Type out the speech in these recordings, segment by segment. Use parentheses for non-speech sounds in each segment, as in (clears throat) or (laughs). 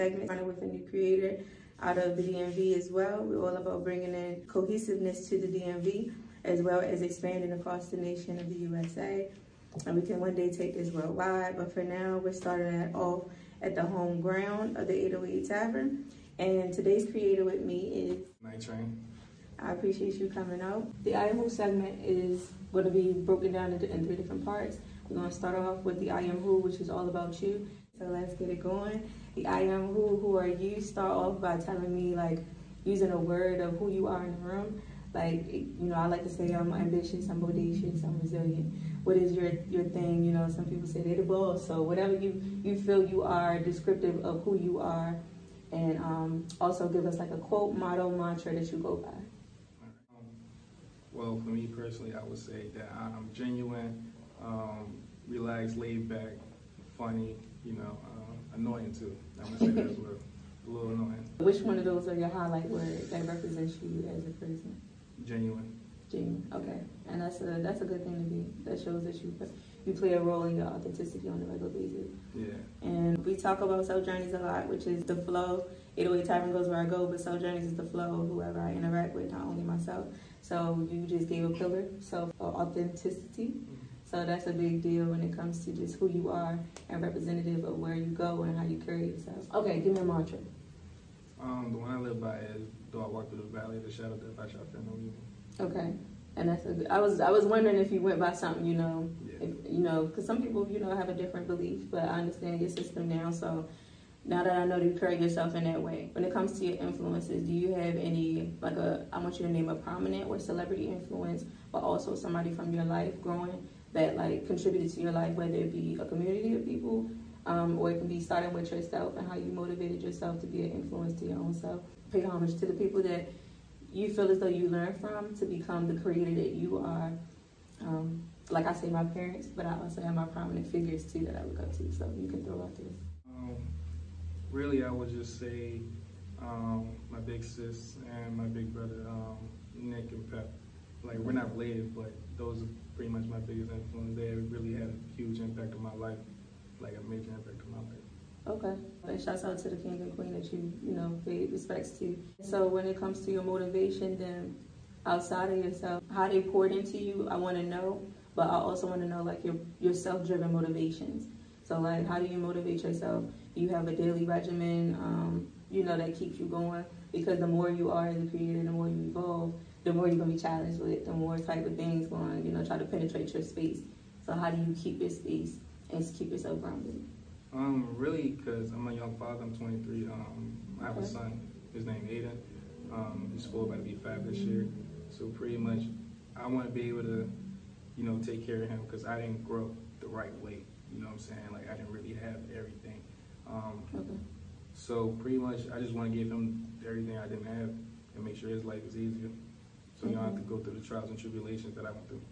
segment, running with a new creator out of the DMV as well. We're all about bringing in cohesiveness to the DMV, as well as expanding across the nation of the USA. And we can one day take this worldwide, but for now, we're starting it off at the home ground of the 808 Tavern. And today's creator with me is Night Train. I appreciate you coming out. The I Am Who segment is going to be broken down into in three different parts. We're going to start off with the I Am Who, which is all about you. So let's get it going. The I Am Who, who are you? Start off by telling me, like, using a word of who you are in the room. Like, you know, I like to say I'm ambitious, I'm bodacious, I'm resilient. What is your your thing? You know, some people say they're the boss. So whatever you, you feel you are descriptive of who you are. And um, also give us like a quote, motto, mantra that you go by. Um, well, for me personally, I would say that I'm genuine, um, relaxed, laid back, funny, you know, uh, annoying too. I'm gonna say that as well. A little annoying. Which one of those are your highlight words that represents you as a person? Genuine. Genuine. Okay, and that's a that's a good thing to be. That shows that you you play a role in your authenticity on a regular basis. Yeah. And we talk about self journeys a lot, which is the flow. 808 Tavern goes where I go, but self journeys is the flow of whoever I interact with, not only myself. So you just gave a pillar, self authenticity. So that's a big deal when it comes to just who you are and representative of where you go and how you carry yourself. Okay, give me a mantra. Um, the one I live by is, though I walk through the valley of the shadow of death, I shall fear no evil. Okay, and that's a good. I was I was wondering if you went by something, you know, Yeah. if, you know, because some people, you know, have a different belief, but I understand your system now. So now that I know that you carry yourself in that way, when it comes to your influences, do you have any like a? I want you to name a prominent or celebrity influence, but also somebody from your life growing that like contributed to your life, whether it be a community of people. Um, or it can be starting with yourself and how you motivated yourself to be an influence to your own self. Pay homage to the people that you feel as though you learn from to become the creator that you are. Um, like I say, my parents, but I also have my prominent figures too that I look up to. So you can throw out there. Um, really, I would just say um, my big sis and my big brother, um, Nick. Like, we're not related, but those are pretty much my biggest influence. They really had a huge impact on my life, like a major impact on my life. Okay. And shouts out to the king and queen that you, you know, pay respects to. So when it comes to your motivation, then outside of yourself, how they poured into you, I want to know. But I also want to know like your your self-driven motivations. So like, how do you motivate yourself? You have a daily regimen, um, you know, that keeps you going. Because the more you are as a creator, the more you evolve, the more you're gonna be challenged with, the more type of things going, you know, try to penetrate your space. So how do you keep your space and keep yourself grounded? Um, really, because I'm a young father. I'm 23. Um, I have a son. His name Aiden. Um, he's four, about to be five this year. So pretty much, I want to be able to, you know, take care of him because I didn't grow up the right way. You know what I'm saying? Like I didn't really have everything. Um, Okay. so pretty much, I just want to give him everything I didn't have and make sure his life is easier. So you don't have to go through the trials and tribulations that I went through.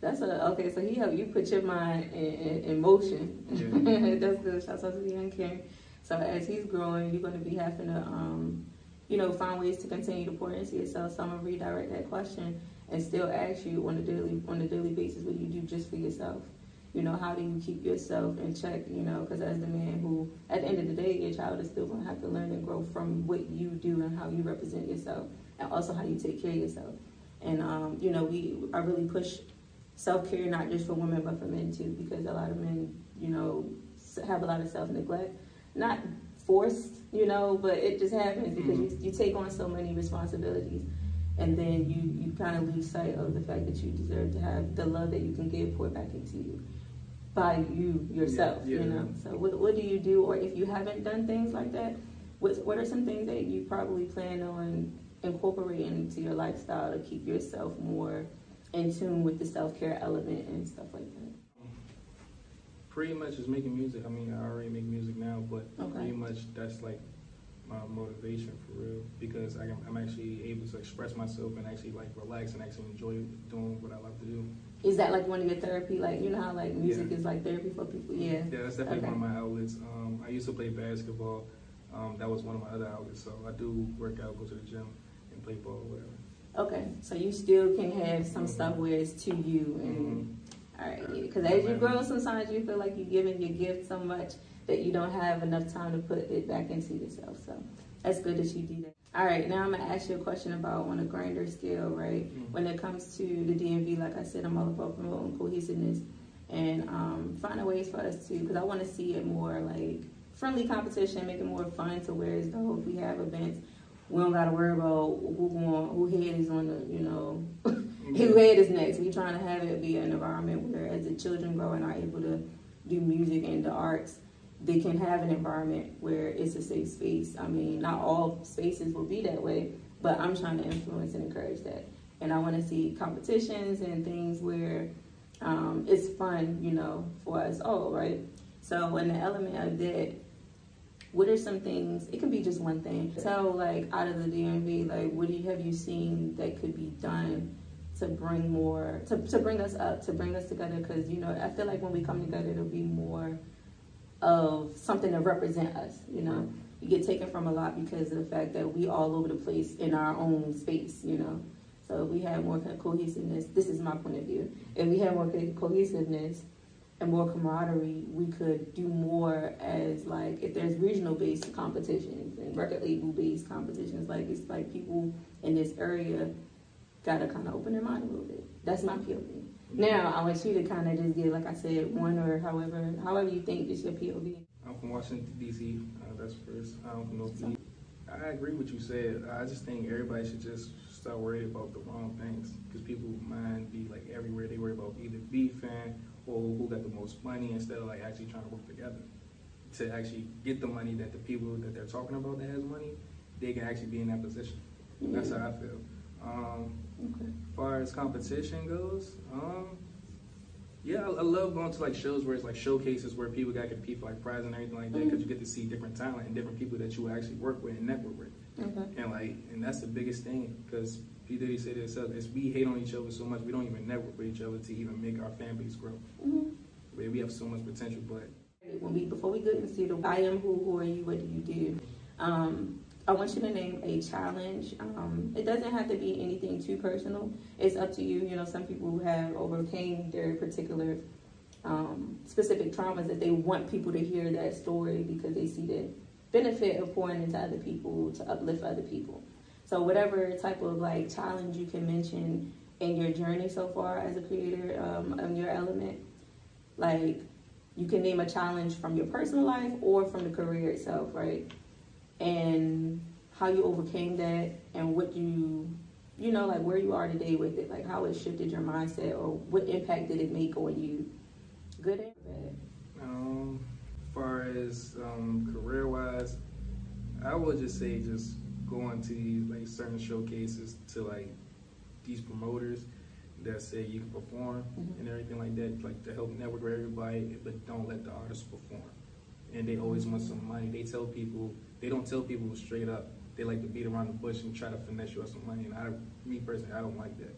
That's a okay. So he helped you put your mind in, in, in motion. Yeah. (laughs) That's good. Shout out to the young king. So as he's growing, you're going to be having to, um, you know, find ways to continue to pour into yourself. So I'm gonna redirect that question and still ask you on a daily on a daily basis what you do just for yourself. You know, how do you keep yourself in check? You know, because as the man who, at the end of the day, your child is still going to have to learn and grow from what you do and how you represent yourself, and also how you take care of yourself. And um, you know, we I really push self care not just for women but for men too, because a lot of men, you know, have a lot of self neglect, not forced, you know, but it just happens because you, you take on so many responsibilities, and then you you kind of lose sight of the fact that you deserve to have the love that you can give poured back into you by you yourself, Yeah, yeah. you know. So what what do you do, or if you haven't done things like that, what what are some things that you probably plan on incorporating into your lifestyle to keep yourself more in tune with the self care element and stuff like that. Pretty much just making music. I mean, I already make music now, but Okay. pretty much that's like my motivation for real because I am, I'm actually able to express myself and actually like relax and actually enjoy doing what I love to do. Is that like one of your therapy? Like you know how like music Yeah. is like therapy for people? Yeah. Yeah, that's definitely Okay. one of my outlets. Um, I used to play basketball. Um, that was one of my other outlets. So I do work out, go to the gym, and play ball, whatever. Okay, so you still can have some stuff where it's to you and. Mhm. All right, because as you grow, sometimes you feel like you're giving your gift so much that you don't have enough time to put it back into yourself. So that's good that you do that. All right, now I'm gonna ask you a question about on a grander scale, right? Mhm. When it comes to the DMV, like I said, I'm all about promoting cohesiveness and um, finding ways for us to, because I want to see it more like friendly competition, make it more fun to where as though if we have events, we don't gotta worry about who going, who head is on the, you know, (laughs) who head is next. We trying to have it be an environment where as the children grow and are able to do music and the arts, they can have an environment where it's a safe space. I mean, not all spaces will be that way, but I'm trying to influence and encourage that. And I want to see competitions and things where um, it's fun, you know, for us all, right? So, in the element of that, what are some things? It can be just one thing. So, like out of the DMV, like what do you have you seen that could be done to bring more, to, to bring us up, to bring us together? Because you know, I feel like when we come together, it'll be more of something to represent us. You know, you get taken from a lot because of the fact that we all over the place in our own space. You know, so if we have more co- cohesiveness, this is my point of view. If we have more co- cohesiveness and more camaraderie, we could do more as like if there's regional based competitions and record label based competitions. Like it's like people in this area gotta kind of open their mind a little bit. That's my POV. Now I want you to kind of just get like I said, one or however, however you think is your POV. I'm from Washington D.C. Uh, that's first. I'm from North D. I agree with you said. I just think everybody should just start worrying about the wrong things because people mind be like everywhere. They worry about either beefing or who got the most money instead of like actually trying to work together to actually get the money that the people that they're talking about that has money, they can actually be in that position. That's how I feel. Um, Okay. as far as competition goes, um, yeah, I, I love going to like shows where it's like showcases where people got to compete for like prizes and everything like that because you get to see different talent and different people that you actually work with and network with, Okay. and like, and that's the biggest thing because P Diddy said it himself: is we hate on each other so much we don't even network with each other to even make our fan base grow. Mhm. Where we have so much potential, but When we before we get into the I am who, who are you, what do you do? Um, I want you to name a challenge. Um, it doesn't have to be anything too personal. It's up to you. You know, some people have overcame their particular um, specific traumas that they want people to hear that story because they see the benefit of pouring into other people to uplift other people. So whatever type of like challenge you can mention in your journey so far as a creator um, of your element, like you can name a challenge from your personal life or from the career itself, right? And how you overcame that and what you, you know, like where you are today with it, like how it shifted your mindset or what impact did it make on you, good and bad. Um, far as um, career wise, I would just say just going to these like certain showcases to like these promoters that say you can perform Mhm. and everything like that, like to help network with everybody, but don't let the artists perform. And they always want some money. They tell people they don't tell people straight up. They like to beat around the bush and try to finesse you out some money. And I, me personally, I don't like that.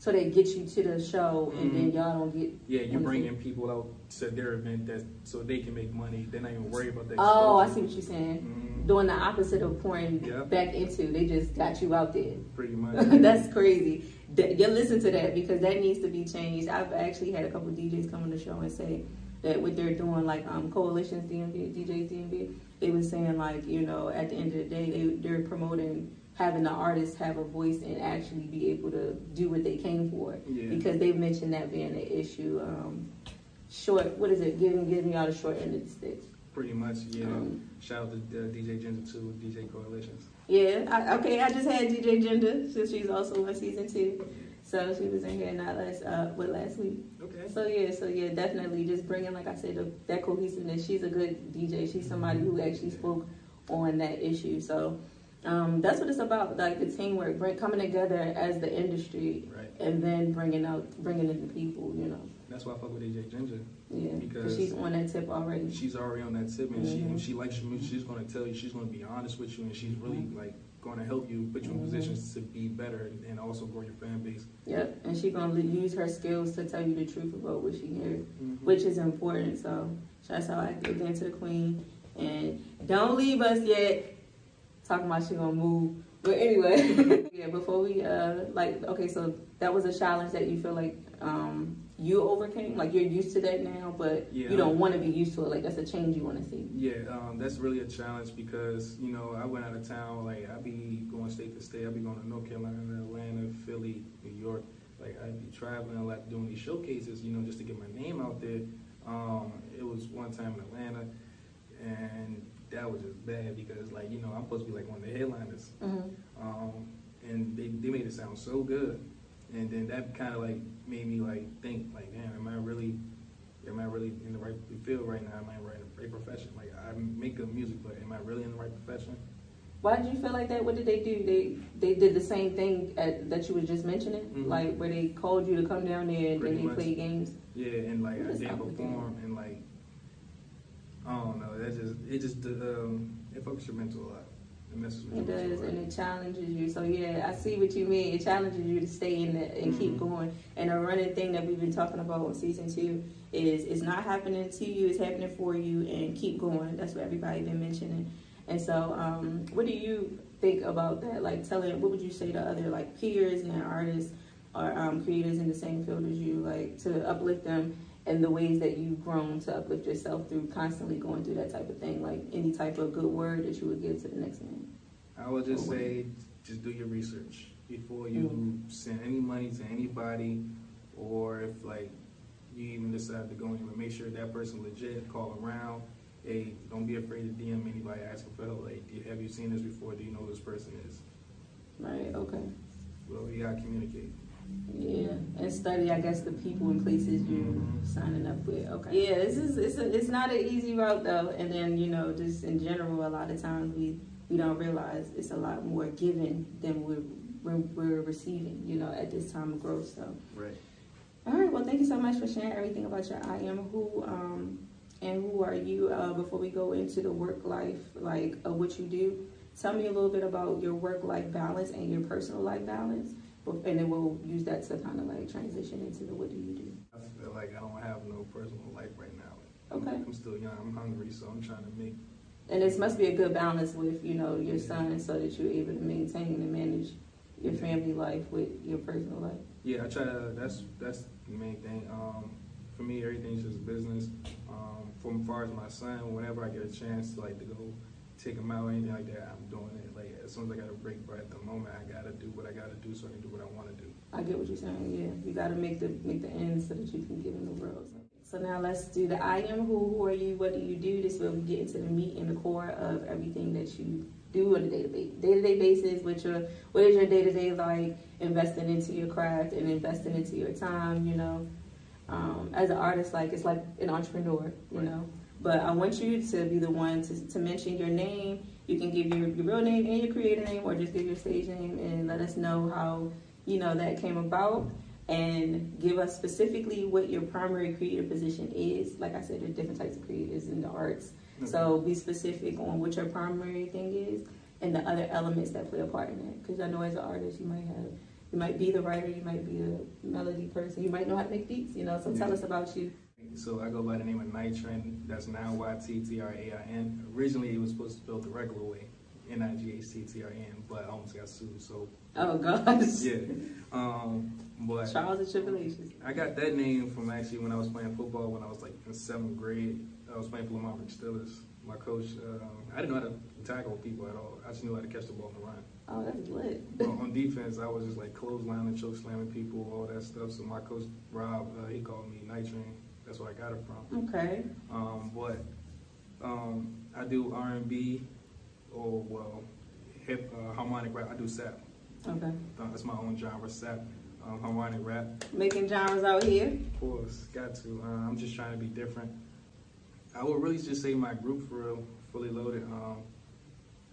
So they get you to the show and then Mhm. y'all don't get. Yeah, you on the bring in people out to their event that so they can make money. They're not even worried about that. Oh, I see what you're saying. Mhm. Doing the opposite of pouring Yeah. back into. They just got you out there. Pretty much. (laughs) That's crazy. That- You listen to that because that needs to be changed. I've actually had a couple DJs come on the show and say that what they're doing, like um, coalitions, DMV, DJs, DMV, they were saying like, you know, at the end of the day, they they're promoting having the artists have a voice and actually be able to do what they came for. Yeah. Because they've mentioned that being an issue. Um, short, what is it? Giving giving y'all the short end of the stick. Pretty much, yeah. Um, Shout out to uh, DJ Ginger too, DJ Coalitions. Yeah, I, okay. I just had DJ Ginger, since she's also on season two, so she was in here not last uh, last week. Okay. So yeah, so yeah, definitely just bringing, like I said, the, that cohesiveness. She's a good DJ. She's somebody who actually spoke on that issue. So um, that's what it's about, like the teamwork, bring, coming together as the industry, Right. and then bringing out, bringing in the people. You know, That's why I fuck with DJ Ginger. Yeah, Because- she's on that tip already. She's already on that tip, and she Mhm. if she likes you. she's gonna tell you. She's gonna be honest with you, and she's really Mhm. like gonna help you, put you in Mhm. positions to be better, and also grow your fan base. Yep, and she's gonna use her skills to tell you the truth about what she hears. Mhm. which is important. So shouts out again to the queen. And don't leave us yet. Talking about she gonna move But anyway, (laughs) yeah. Before we uh, like, okay, so that was a challenge that you feel like um you overcame. Like you're used to that now, but Yeah. you don't want to be used to it. Like that's a change you want to see. Yeah, um, that's really a challenge because you know I went out of town. Like I be going state to state. I be going to North Carolina, Atlanta, Philly, New York. Like I'd be traveling a lot, doing these showcases. You know, just to get my name out there. Um, it was one time in Atlanta, and that was just bad because like you know I'm supposed to be like one of the headliners, Mm-hmm. um, and they they made it sound so good, and then that kind of like made me like think like, damn, am I really am I really in the right field right now? Am I in the right, right profession? Like I make good music, but am I really in the right profession? Why did you feel like that? What did they do? They they did the same thing at, that you was just mentioning, Mhm. like where they called you to come down there and Pretty then they much. played games. Yeah, and like I didn't perform, and like I don't know, that just it just um, it fucks your mental a lot. It messes with It your mental does, and it challenges you. So yeah, I see what you mean. It challenges you to stay in it and keep Mhm. going. And a running thing that we've been talking about on season two is it's not happening to you, it's happening for you, and keep going. That's what everybody been mentioning. And so, um, what do you think about that? Like telling, what would you say to other like peers and artists or um, creators in the same field as you, like to uplift them in the ways that you've grown to uplift yourself through constantly going through that type of thing? Like any type of good word that you would give to the next man. I would just say, just do your research before you Mm. send any money to anybody, or if like you even decide to go in, anywhere, make sure that person legit. Call around. Hey, don't be afraid to DM anybody asking for help. Like, have you seen this before? Do you know who this person is? Right. Okay. Well, you gotta communicate. Yeah, and study, I guess, the people and places you're signing up with. Okay. Yeah, this is it's a, it's not an easy route though, and then you know, just in general, a lot of times we we don't realize it's a lot more given than we're we're, we're receiving. You know, at this time of growth. So, Right. all right. Well, thank you so much for sharing everything about your I am who um and who are you. Uh, before we go into the work life, like uh, what you do, tell me a little bit about your work life balance and your personal life balance, and then we'll use that to kind of like transition into the what do you do. I feel like I don't have no personal life right now. Okay. I'm still young. I'm hungry, so I'm trying to make. And this must be a good balance with you know your son, so that you're able to maintain and manage your family life with your personal life. Yeah, I try to. That's that's the main thing. Um, for me, everything's just business. Um, from far as my son, whenever I get a chance to like to go take him out or anything like that, I'm doing it. Like as soon as I got a break, but at the moment, I gotta do what I gotta do so I can do what I want to do. I get what you're saying. Yeah, you got to make the make the ends so that you can give in the world. So now let's do the I am who. Who are you? What do you do? This way we get into the meat and the core of everything that you do on a day to day day to day basis. What your what is your day to day like? Investing into your craft and investing into your time. You know, um, as an artist, like it's like an entrepreneur. You Right. know, but I want you to be the one to, to mention your name. You can give your, your real name and your creator name, or just give your stage name and let us know how you know that came about and give us specifically what your primary creator position is. Like I said, there's different types of creators in the arts. Mm-hmm. So be specific on what your primary thing is and the other elements that play a part in it. Because I know as an artist, you might have, you might be the writer, you might be a melody person, you might know how to make beats. You know, so tell mm-hmm. us about you. So I go by the name of Night Train. That's now Y T T R A I N. Originally, it was supposed to spell the regular way, N I G H T T R N, but I almost got sued. So Oh gosh, yeah, um, but trials and tribulations. I got that name from actually when I was playing football when I was like in seventh grade. I was playing for Lamar Steelers. My coach, um, I didn't know how to tackle people at all. I just knew how to catch the ball and run. Oh, that's lit. on on defense, I was just like clotheslining, choke slamming people, all that stuff. So my coach Rob, uh, he called me Night Train. That's where I got it from. Okay. Um, but um, I do R and B, or well, hip uh, harmonic rap. I do sap. Okay. Uh, that's my own genre, sap, um, harmonic rap. Making genres out here. Of course, got to. Uh, I'm just trying to be different. I would really just say my group for real, fully loaded. Um,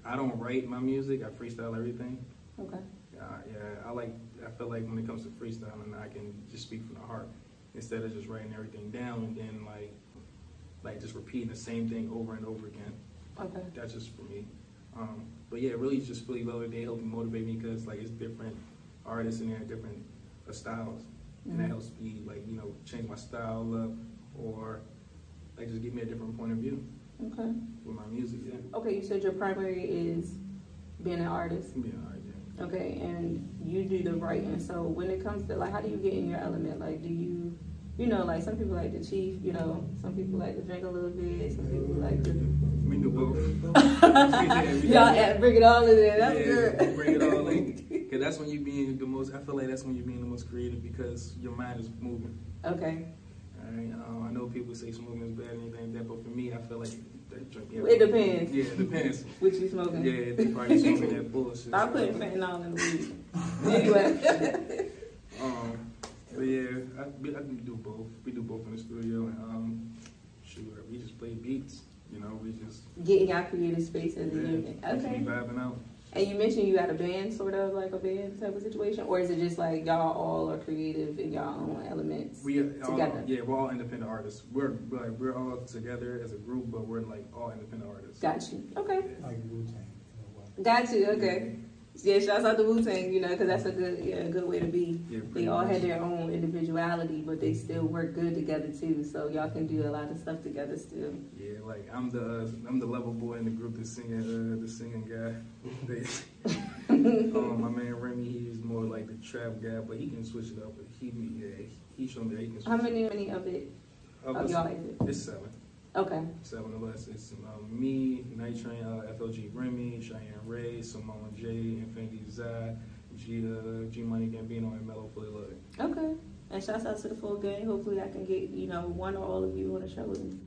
I don't write my music. I freestyle everything. Okay. Uh, yeah, I like. I feel like when it comes to freestyling, I can just speak from the heart instead of just writing everything down and then like, like just repeating the same thing over and over again. Okay. That's just for me. Um, but yeah, it really just fully loaded. They help me motivate me because like it's different artists and they have different uh, styles, and that Mhm. helps me like you know change my style up or like just give me a different point of view Okay. with my music. Yeah. Okay, you said your primary is Being an artist. Being an artist. Yeah. Okay, and you do the writing. So when it comes to like, how do you get in your element? Like, do you, you know, like some people like to chief. You know, some people like to drink a little bit. Some people like to. We do both. (laughs) (laughs) Y'all yeah, bring it all in there. That's yeah, good. bring it all in. (laughs) Cause that's when you being the most. I feel like that's when you're being the most creative because your mind is moving. Okay. Alright. Um, I know people say smoking is bad and anything like that, but for me, I feel like they drink. It depends. Yeah, it depends. what you smoking? Yeah, they probably smoking that bullshit. Stop putting fentanyl in the weed. (laughs) anyway. um, but yeah, I, I do both. We do both in the studio, and um, shoot, we just play beats. You know, we just getting y'all creative space as a yeah, unit. Okay. Vibing out. And you mentioned you had a band, sort of like a band type of situation, or is it just like y'all all are creative in y'all own elements we are together? All, yeah, we're all independent artists. We're like we're all together as a group, but we're like all independent artists. Got you. Okay. Like Wu Tang. Got you. Okay. Mm-hmm. Yeah, shouts out to Wu Tang, you know, because that's a good, yeah, a good way to be. Yeah, they all had their own individuality, but they still work good together too. So y'all can do a lot of stuff together still. Yeah, like I'm the uh, I'm the level boy in the group, the singing uh, the singing guy. (laughs) (laughs) um, my man Remy, he's more like the trap guy, but he can switch it up. But he yeah, he showed me that he can. Switch How many many of it Of of y'all is it? It's seven. Okay. Seven of us. It's um, me, Night Train, uh, FLG Remy, Cheyenne Ray, Simone J, Infinity Zai, G, uh, G Money Gambino, and Mellow Fully Loaded. Okay. And shouts out to the full gang. Hopefully I can get, you know, one or all of you on the show with me.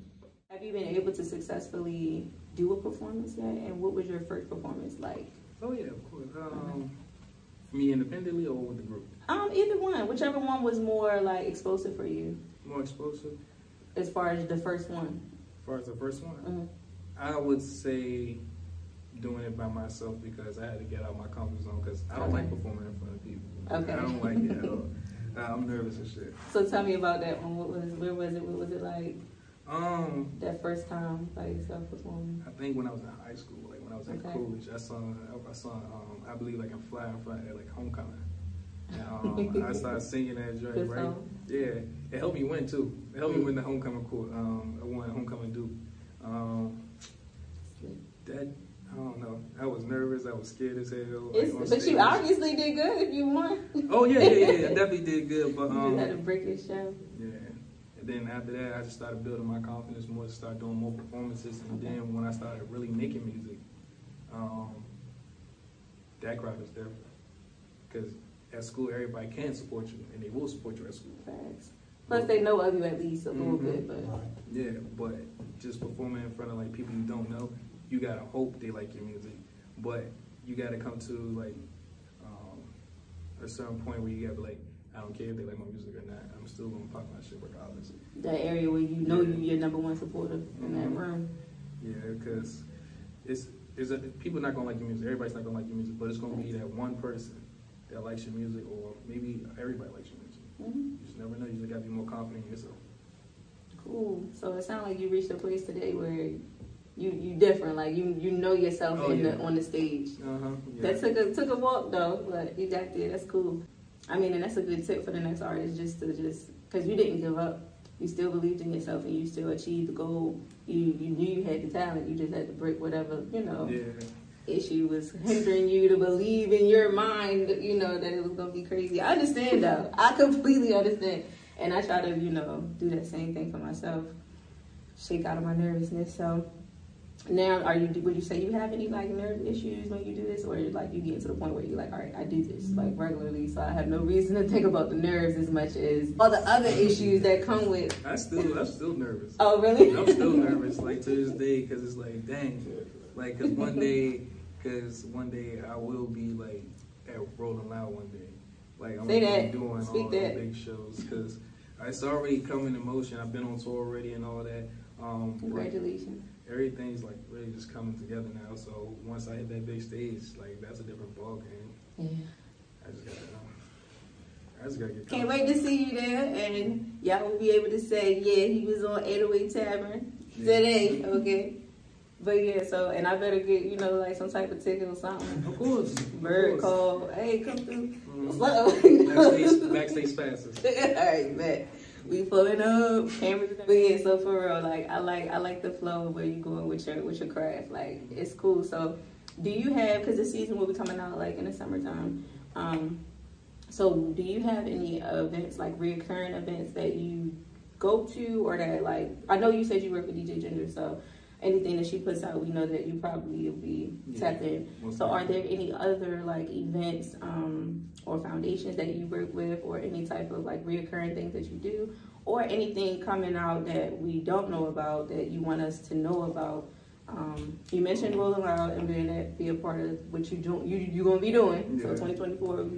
Have you been able to successfully do a performance yet? And what was your first performance like? Oh yeah, of course. Um, me independently or with the group? Um, either one, whichever one was more like explosive for you, More explosive. as far as the first one. As far as the first one, Mhm. I would say doing it by myself because I had to get out of my comfort zone because I don't like performing in front of people. Okay. I don't like it at all. (laughs) I'm nervous and shit. So tell me about that one. What was where was it? What was it like Um, that first time by yourself performing? I think when I was in high school, like when I was in Okay. college, I saw I saw um, I believe like in fly in front at like homecoming. And, um, I started singing that joint, (laughs) right? song. Yeah, it helped me win too. It helped me win the homecoming court. Um, I won homecoming Duke. Um, that I don't know. I was nervous. I was scared as hell. like, but you obviously did good if you won. Oh yeah, yeah, yeah. I (laughs) definitely did good, but you just had to um, break your show. yeah. And then after that, I just started building my confidence more. Start doing more performances, and Okay. then when I started really making music, um, that crowd was different. Because at school, everybody can support you, and they will support you at school. Facts. Plus they know of you at least a little Mhm. bit, but Yeah, but just performing in front of like people you don't know, you gotta hope they like your music. But you gotta come to like um, a certain point where you gotta be like, I don't care if they like my music or not. I'm still gonna pop my shit regardless. that area where you know you your number one supporter in that Mhm. room. Yeah, because it's it's a, people not gonna like your music. Everybody's not gonna like your music, but it's gonna be that one person that likes your music, or maybe everybody likes your music. hmm You just never know. You just gotta be more confident in yourself. Cool. So it sounds like you reached a place today where you you different. Like you you know yourself Oh, in yeah. the on the stage. Uh huh. Yeah. That took a took a walk though, but you got there. That's cool. I mean, and that's a good tip for the next artist, just to just because you didn't give up. You still believed in yourself, and you still achieved the goal. You you knew you had the talent. You just had to break whatever you know yeah. Issue was hindering you to believe in your mind. You know that it was gonna be crazy. I understand though. I completely understand, and I try to you know do that same thing for myself. Shake out of my nervousness. So now, are you? Would you say you have any like nerve issues when you do this, or like you get to the point where you're like, all right, I do this like regularly, so I have no reason to think about the nerves as much as all the other issues that come with. I still I'm still nervous. Oh, really? I'm still nervous, like to this day, because it's like, dang, like, because one day, because one day I will be like at Rolling Loud one day, like I'm Say gonna be doing Speak all that. the big shows, because it's already coming in motion. I've been on tour already and all that. Um, Congratulations. everything's like really just coming together now. So once I hit that big stage, like that's a different ball game. Yeah. I just gotta, um, I just gotta get. Can't wait to see you there, and y'all will be able to say, yeah, he was on 808 Tavern today, okay? But yeah, so, and I better get, you know, like some type of ticket or something. Of course. of Bird call, hey, come through. Mhm. Slow. Backstage, (laughs) backstage passes. (laughs) All right, bet. We pulling up, cameras. But yeah, so for real, like I like I like the flow of where you going with your with your craft. Like it's cool. So do you have because the season will be coming out like in the summertime? Um, so do you have any events like reoccurring events that you go to or that like I know you said you work with DJ Ginger, so anything that she puts out, we know that you probably will be Yeah, tapped in. So are there any other like events um, or foundations that you work with or any type of like reoccurring things that you do or anything coming out that we don't know about that you want us to know about? Um, you mentioned Rolling Loud and being that be a part of what you do you you gonna be doing. So 2024,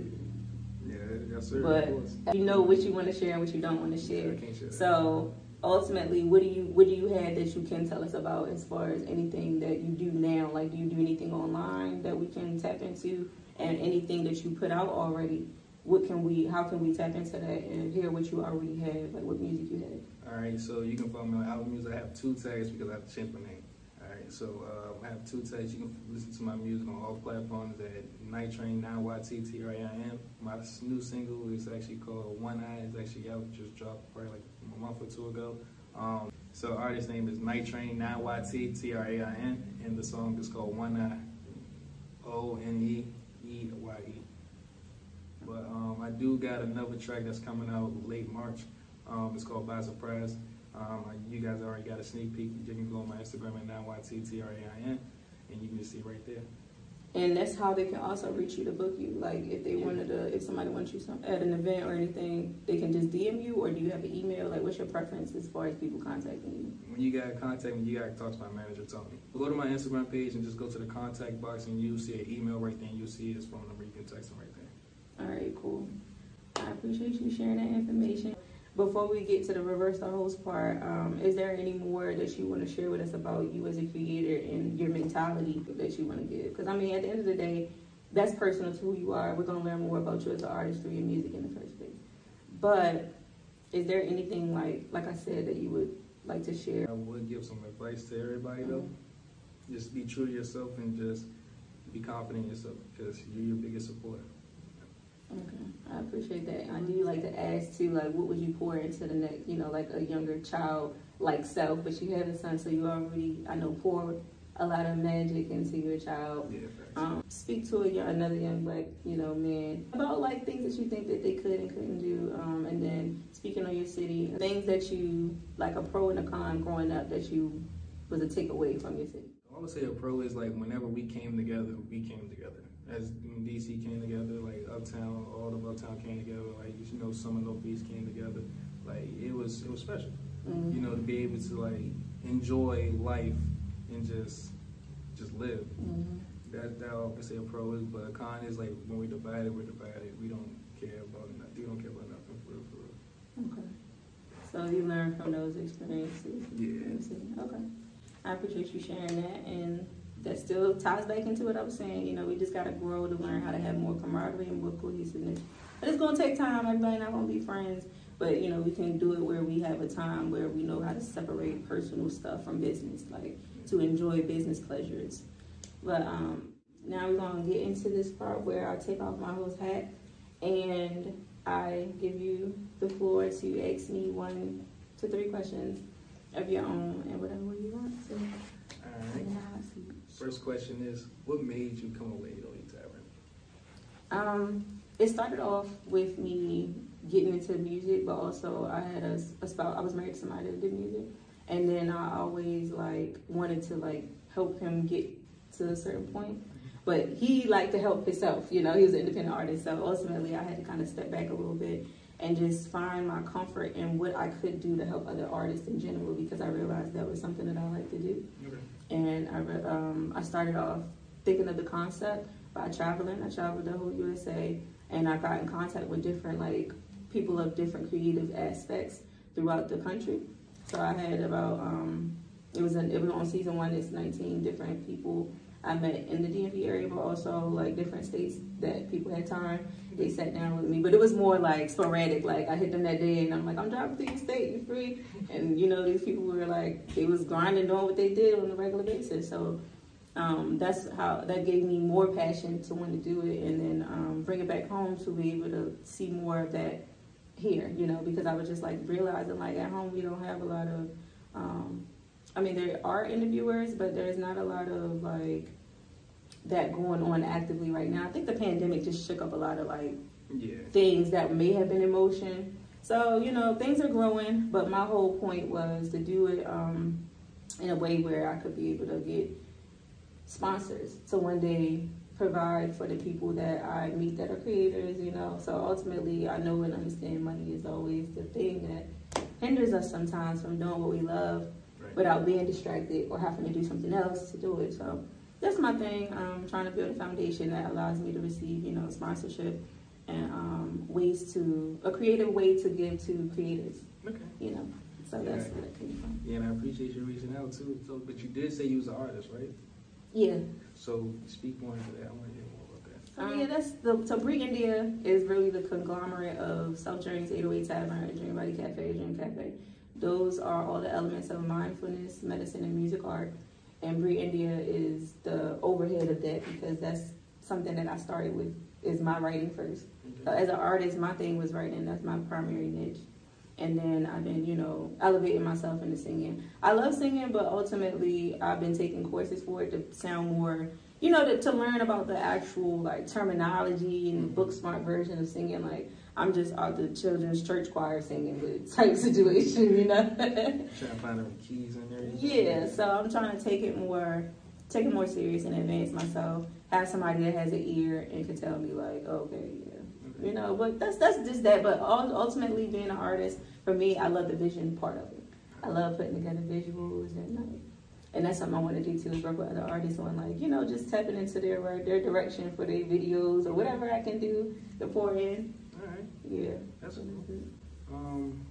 Yeah, yes, sir. but you know what you want to share and what you don't want to share. Can't share. So ultimately, what do you what do you have that you can tell us about as far as anything that you do now? Like, do you do anything online that we can tap into, and anything that you put out already? What can we? How can we tap into that and hear what you already have? Like, what music you have? All right, so you can follow me on Apple Music. I have two tags because I have to change my name. So uh, I have two tags. You can listen to my music on all platforms at Night Train 9YTTRAIN. My new single is actually called One Eye. It's actually out, just dropped probably like a month or two ago. Um, so artist name is Night Train 9YTTRAIN, and the song is called One Eye. O N E E Y E. But um, I do got another track that's coming out late March. Um, it's called By Surprise. Um, you guys already got a sneak peek. You can go on my Instagram at 9YTTRAIN and you can just see right there. And that's how they can also reach you to book you. Like, if they Yeah. wanted to, if somebody wants you some, at an event or anything, they can just DM you, or do you have an email? Like, what's your preference as far as people contacting you? When you got contact me, you got to talk to my manager, Tony. Go to my Instagram page and just go to the contact box and you'll see an email right there and you'll see his phone number. You can text him right there. All right, cool. I appreciate you sharing that information. Before we get to the reverse the host part, um, is there any more that you want to share with us about you as a creator and your mentality that you want to give? Because I mean, at the end of the day, that's personal to who you are. We're gonna learn more about you as an artist through your music in the first place. But is there anything like, like I said, that you would like to share? I would give some advice to everybody though. Just be true to yourself and just be confident in yourself because you're your biggest supporter. Okay, I appreciate that. I do like to ask too, like, what would you pour into the next, you know, like a younger child like self, but you have a son, so you already, I know, pour a lot of magic into your child. Yeah. Um, speak to a, another young black, you know, man about like things that you think that they could and couldn't do, um, and then speaking on your city, things that you like a pro and a con growing up that you was a takeaway from your city. I would say a pro is like whenever we came together, we came together. As when DC came together, like Uptown, all of Uptown came together. Like you know, some of North Beach came together. Like it was, it was special. Mhm. You know, to be able to like enjoy life and just, just live. Mhm. That that I would say a pro is, but a con is like when we divided, we're divided. We don't care about nothing. We don't care about nothing for real, for real. Okay. So you learn from those experiences. Yeah. Okay. I appreciate you sharing that, and that still ties back into what I was saying. You know, we just gotta grow to learn how to have more camaraderie and more cohesiveness. But it's gonna take time. Everybody not gonna be friends, but you know, we can do it where we have a time where we know how to separate personal stuff from business, like to enjoy business pleasures. But um, now we're gonna get into this part where I take off my host hat and I give you the floor to ask me one to three questions of your own and whatever you want. So, All right. in the hot seat. First question is, what made you come away to 808 Tavern? Um, it started off with me getting into music, but also I had a, a spouse. I was married to somebody that did music, and then I always like wanted to like help him get to a certain point. But he liked to help himself. You know, he was an independent artist, so ultimately I had to kind of step back a little bit and just find my comfort in what I could do to help other artists in general because I realized that was something that I like to do. Okay. And I, um, I started off thinking of the concept by traveling. I traveled the whole USA, and I got in contact with different like people of different creative aspects throughout the country. So I had about um, it was an, it was on season one. It's 19 different people I met in the DMV area, but also like different states that people had time. They sat down with me, but it was more like sporadic. Like I hit them that day, and I'm like, I'm driving through your state, you free? And you know, these people were like, they was grinding, doing what they did on a regular basis. So um, that's how that gave me more passion to want to do it, and then um, bring it back home to be able to see more of that here. You know, because I was just like realizing like at home we don't have a lot of. Um, I mean, there are interviewers, but there's not a lot of like that going on actively right now. I think the pandemic just shook up a lot of like Yeah. things that may have been in motion. So, you know, things are growing, but my whole point was to do it um, in a way where I could be able to get sponsors to one day provide for the people that I meet that are creators, you know. So ultimately, I know and understand money is always the thing that hinders us sometimes from doing what we love Right. without being distracted or having to do something else to do it. So that's my thing. Um, trying to build a foundation that allows me to receive, you know, sponsorship and um, ways to a creative way to give to creators. Okay. You know, so that's Yeah. where that came from. Yeah, and I appreciate you reaching out too. So, but you did say you was an artist, right? Yeah. So speak more into that. I want to hear more about that. So yeah, that's the so Brei Endia is really the conglomerate of Self Journeys, 808 Tavern, Dream Body Cafe, Dream Cafe. Those are all the elements of mindfulness, medicine, and music art. And Brei Endia is the overhead of that because that's something that I started with is my writing first. Mm-hmm. So as an artist, my thing was writing. That's my primary niche. And then I've been, you know, elevating myself into singing. I love singing, but ultimately I've been taking courses for it to sound more, you know, to, to learn about the actual like terminology and book smart version of singing. Like I'm just out the children's church choir singing with (laughs) type situation, you know. Trying to find the keys in there. Yeah, so I'm trying to take it more, take it more serious and advance myself. Have somebody that has an ear and can tell me like, okay, yeah, you know. But that's that's just that. But ul- ultimately, being an artist for me, I love the vision part of it. I love putting together visuals and like, and that's something I want to do too is work with other artists on like, you know, just tapping into their their direction for their videos or whatever I can do to pour in. Yeah, That's cool. Um,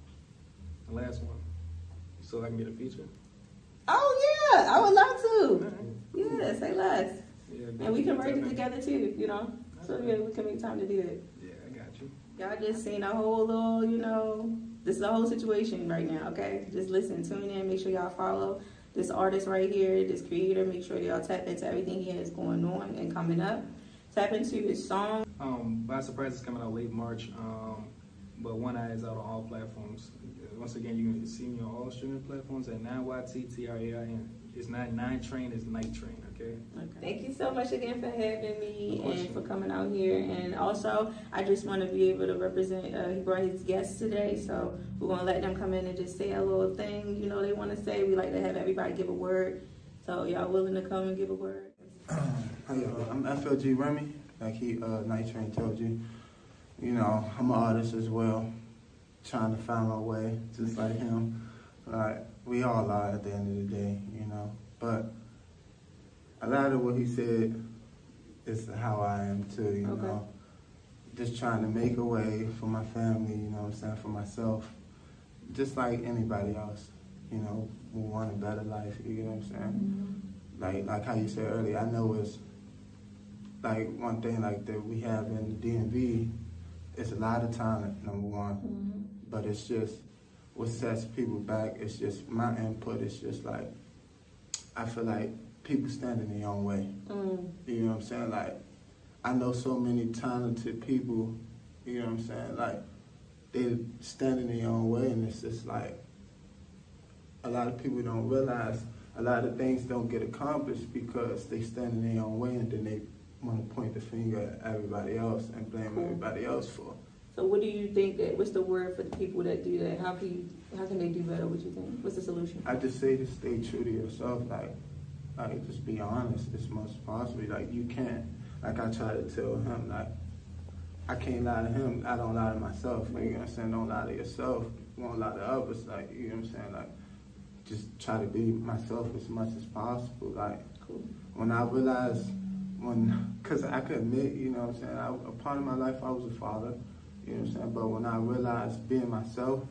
the last one. So I can get a feature. Oh yeah, I would love to. right. Yeah, say less. Yeah, And we can write it together too, you know. So yeah, we can make time to do it. Yeah, I got you. Y'all just seen a whole little, you know, this is the whole situation right now, okay? Just listen, tune in, make sure y'all follow this artist right here, this creator, make sure y'all tap into everything he has going on and coming up. Tap into his song. Um, by surprise is coming out late March. Um, but One Eye is out on all platforms. Once again, you can see me on all streaming platforms at 9YTTRAIN. It's not nine train, it's night train, okay? okay? Thank you so much again for having me and for coming out here. And also, I just want to be able to represent. Uh, he brought his guests today, so we're gonna let them come in and just say a little thing. You know, they want to say. We like to have everybody give a word. So y'all willing to come and give a word? (clears throat) How y'all doing? I'm FLG Remy, like he, uh, Night Train told you. You know, I'm an artist as well, trying to find my way, just like him. Like, we all are at the end of the day, you know. But a lot of what he said is how I am too, you Okay. know. Just trying to make a way for my family, you know what I'm saying, for myself. Just like anybody else, you know, who want a better life, you know what I'm saying? like like how you said earlier, I know it's like one thing like that we have in the DMV. It's a lot of talent, number one, but it's just what sets people back. It's just my input. It's just like I feel like people stand in their own way. Mm. You know what I'm saying? Like I know so many talented people. You know what I'm saying? Like they stand in their own way, and it's just like a lot of people don't realize a lot of things don't get accomplished because they stand in their own way, and then they want to point the finger at everybody else and blame Cool. everybody else for. So what do you think that? What's the word for the people that do that? How can you? How can they do better? What do you think? What's the solution? I just say to stay true to yourself, like, like just be honest as much as possible. Like you can't, like I try to tell him, like I can't lie to him. I don't lie to myself. You know what I'm saying? Don't lie to yourself. You won't lie to others. Like you know what I'm saying? Like just try to be myself as much as possible. Like Cool. when I realized, when, cause I could admit, you know what I'm saying? I, a part of my life I was a father. You know what I'm saying? But when I realized being myself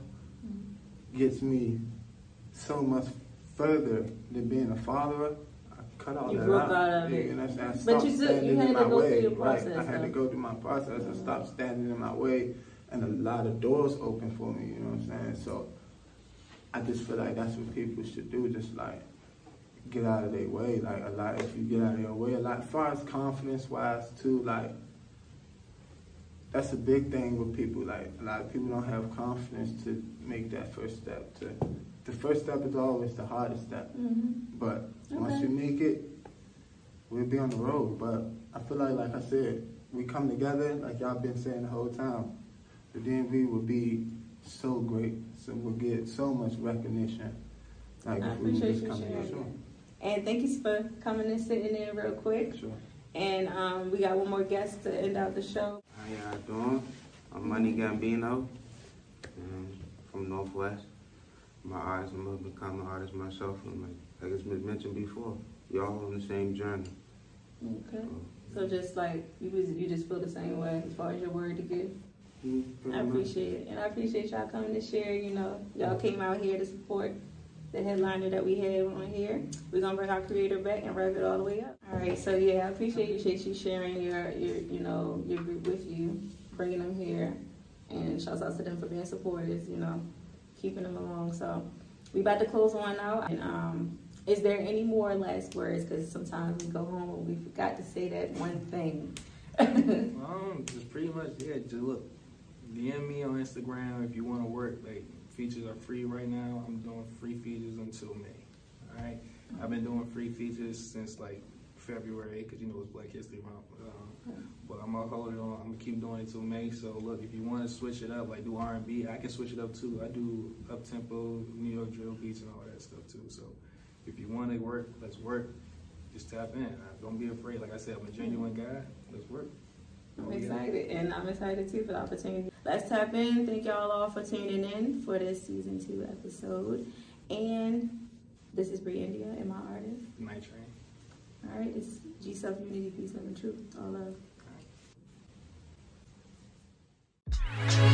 gets me so much further than being a father, I cut all You that broke out. out of you it. know what I'm saying? I But stopped you you standing had in to my go through way. right. process, I had to go through my process and uh-huh. stop standing in my way, and a lot of doors open for me. You know what I'm saying? So I just feel like that's what people should do. Just like get out of their way. Like a lot, if you get out of your way, a lot. As far as confidence wise too, like that's a big thing with people. Like a lot of people don't have confidence to make that first step. To the first step is always the hardest step, Mm-hmm. but once you make it, we'll be on the road. But I feel like, like I said, we come together, like y'all been saying the whole time. The DMV will be so great. So we'll get so much recognition. Like I appreciate you sharing. Sure. And thank you for coming and sitting in real quick. Sure. And um, we got one more guest to end out the show. How y'all doing? I'm Money Gambino um, from Northwest. My artist, I'm gonna become an artist myself. And like, like it's been mentioned before, y'all on the same journey. Okay. So, so just like you, was, you just feel the same way as far as your word to give. Mm, I appreciate it, and I appreciate y'all coming to share. You know, y'all came out here to support the headliner that we have on here. We're gonna bring our creator back and wrap it all the way up. All right, so yeah, I appreciate you, appreciate you sharing your, your, you know, your group with you, bringing them here, and shouts out to them for being supporters. You know, keeping them along. So we about to close on out. And um, is there any more last words? Because sometimes we go home and we forgot to say that one thing. (laughs) um, just pretty much yeah. Just look, DM me on Instagram if you want to work like features are free right now. I'm doing free features until May. All right. I've been doing free features since like February because you know it's Black History Month. Um, but I'm gonna hold it on. I'm gonna keep doing it till May. So look, if you want to switch it up, like do R&B, I can switch it up too. I do up tempo, New York drill beats, and all that stuff too. So if you want to work, let's work. Just tap in. Don't be afraid. Like I said, I'm a genuine guy. Let's work. I'm excited, and I'm excited too for the opportunity. Let's tap in. Thank y'all all for tuning in for this season two episode. And this is Brei Endia and my artist. Night Train. All right, it's G Self Unity, Peace, Love, and Truth. All love. so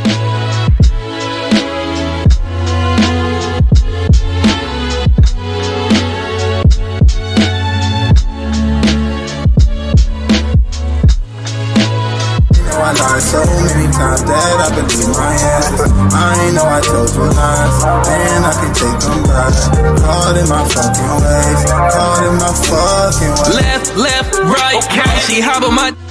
on my.